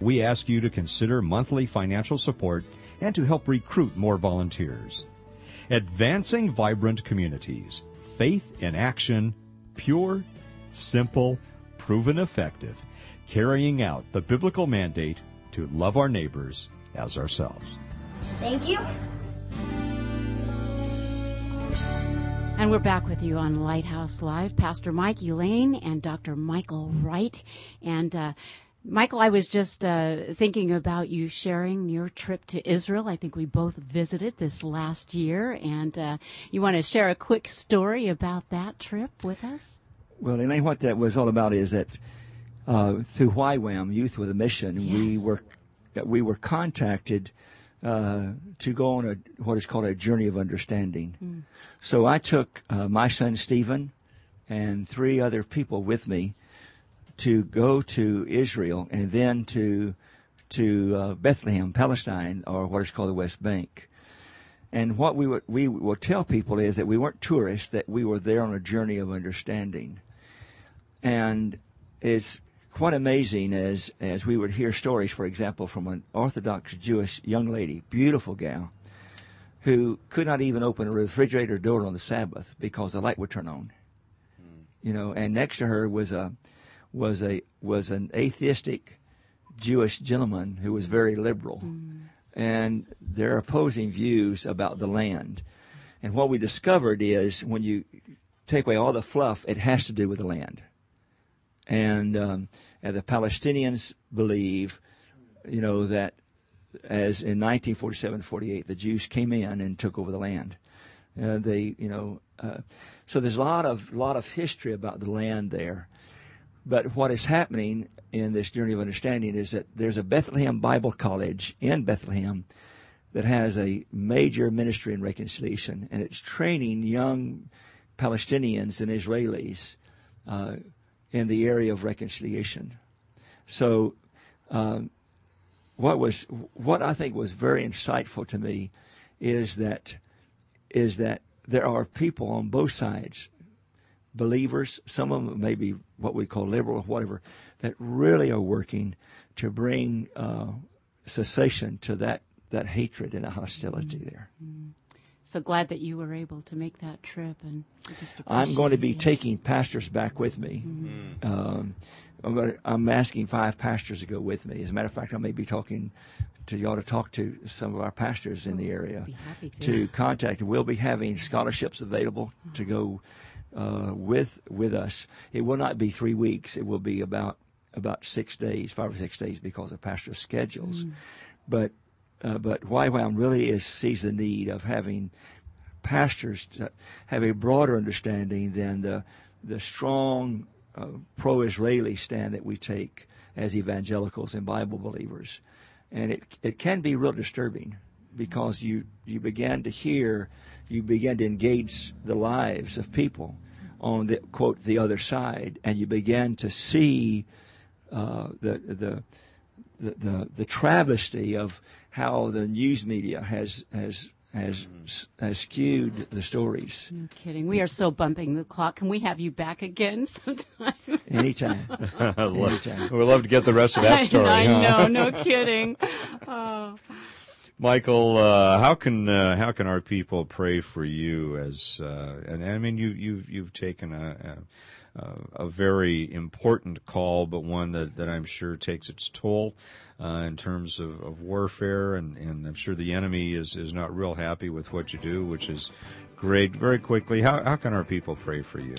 We ask you to consider monthly financial support and to help recruit more volunteers. Advancing Vibrant Communities. Faith in action, pure, simple, proven effective, carrying out the biblical mandate to love our neighbors as ourselves. Thank you. And we're back with you on Lighthouse Live. Pastor Mike Elaine and Dr. Michael Wright. And uh, Michael, I was just uh, thinking about you sharing your trip to Israel. I think we both visited this last year, and uh, you want to share a quick story about that trip with us? Well, Elaine, what that was all about is that uh, through YWAM, Youth with a Mission, yes. we were we were contacted uh, to go on a what is called a journey of understanding. Mm. So I took uh, my son Stephen and three other people with me to go to Israel and then to to uh, Bethlehem, Palestine, or what is called the West Bank. And what we would, we will tell people is that we weren't tourists; that we were there on a journey of understanding. And it's quite amazing as as we would hear stories, for example, from an Orthodox Jewish young lady, beautiful gal, who could not even open a refrigerator door on the Sabbath because the light would turn on. Mm. You know, and next to her was a was a was an atheistic Jewish gentleman who was very liberal, mm. and their opposing views about the land. And what we discovered is when you take away all the fluff, it has to do with the land. And, um, and the Palestinians believe, you know, that as in 1947-48, the Jews came in and took over the land. Uh, they, you know, uh, so there's a lot of lot of history about the land there. But what is happening in this journey of understanding is that there's a Bethlehem Bible College in Bethlehem that has a major ministry in reconciliation, and it's training young Palestinians and Israelis uh, in the area of reconciliation. So, um, what was what I think was very insightful to me is that is that there are people on both sides, believers, some of them may be what we call liberal or whatever, that really are working to bring uh, cessation to that that hatred and the hostility mm-hmm. there. So glad that you were able to make that trip, and I'm going to be taking pastors back with me. Mm-hmm. Um, I'm, to, I'm asking five pastors to go with me. As a matter of fact, I may be talking to y'all to talk to some of our pastors in the area to. to. contact. We'll be having scholarships available to go uh, with with us. It will not be three weeks. It will be about about six days, five or six days, because of pastor schedules. Mm. But uh, but YWAM really is sees the need of having pastors have a broader understanding than the the strong uh, pro-Israeli stand that we take as evangelicals and Bible believers, and it it can be real disturbing because you you begin to hear, you begin to engage the lives of people on the quote the other side, and you begin to see uh, the the the, the, the travesty of how the news media has has has has skewed the stories. No kidding. We are so bumping the clock. Can we have you back again (laughs) sometime? Anytime. (laughs) (laughs) Anytime. We'd love to get the rest of that story. I, I huh? know. No kidding. Oh. Michael, uh, how can uh, how can our people pray for you as uh, and, and, I mean you you've you've taken a, a a very important call, but one that, that I'm sure takes its toll uh, in terms of, of warfare, and, and I'm sure the enemy is, is not real happy with what you do, which is great. Very quickly, how, how can our people pray for you?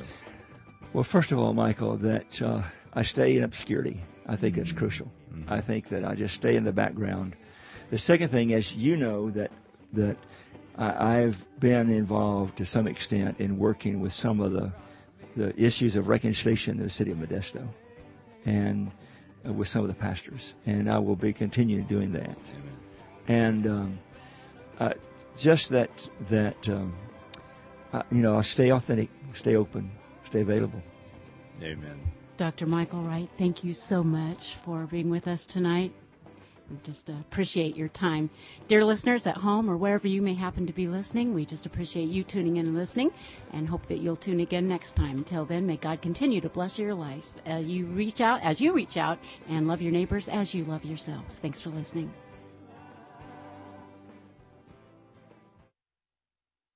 Well, first of all, Michael, that uh, I stay in obscurity. I think it's crucial. Mm-hmm. I think that I just stay in the background. The second thing is, you know that that I, I've been involved to some extent in working with some of the the issues of reconciliation in the city of Modesto and uh, with some of the pastors. And I will be continuing doing that. Amen. And um, uh, just that, that um, I, you know, I stay authentic, stay open, stay available. Amen. Dr. Michael Wright, thank you so much for being with us tonight. Just appreciate your time. Dear listeners at home or wherever you may happen to be listening, we just appreciate you tuning in and listening and hope that you'll tune again next time. Until then, may God continue to bless your lives. Uh, you reach out as you reach out and love your neighbors as you love yourselves. Thanks for listening.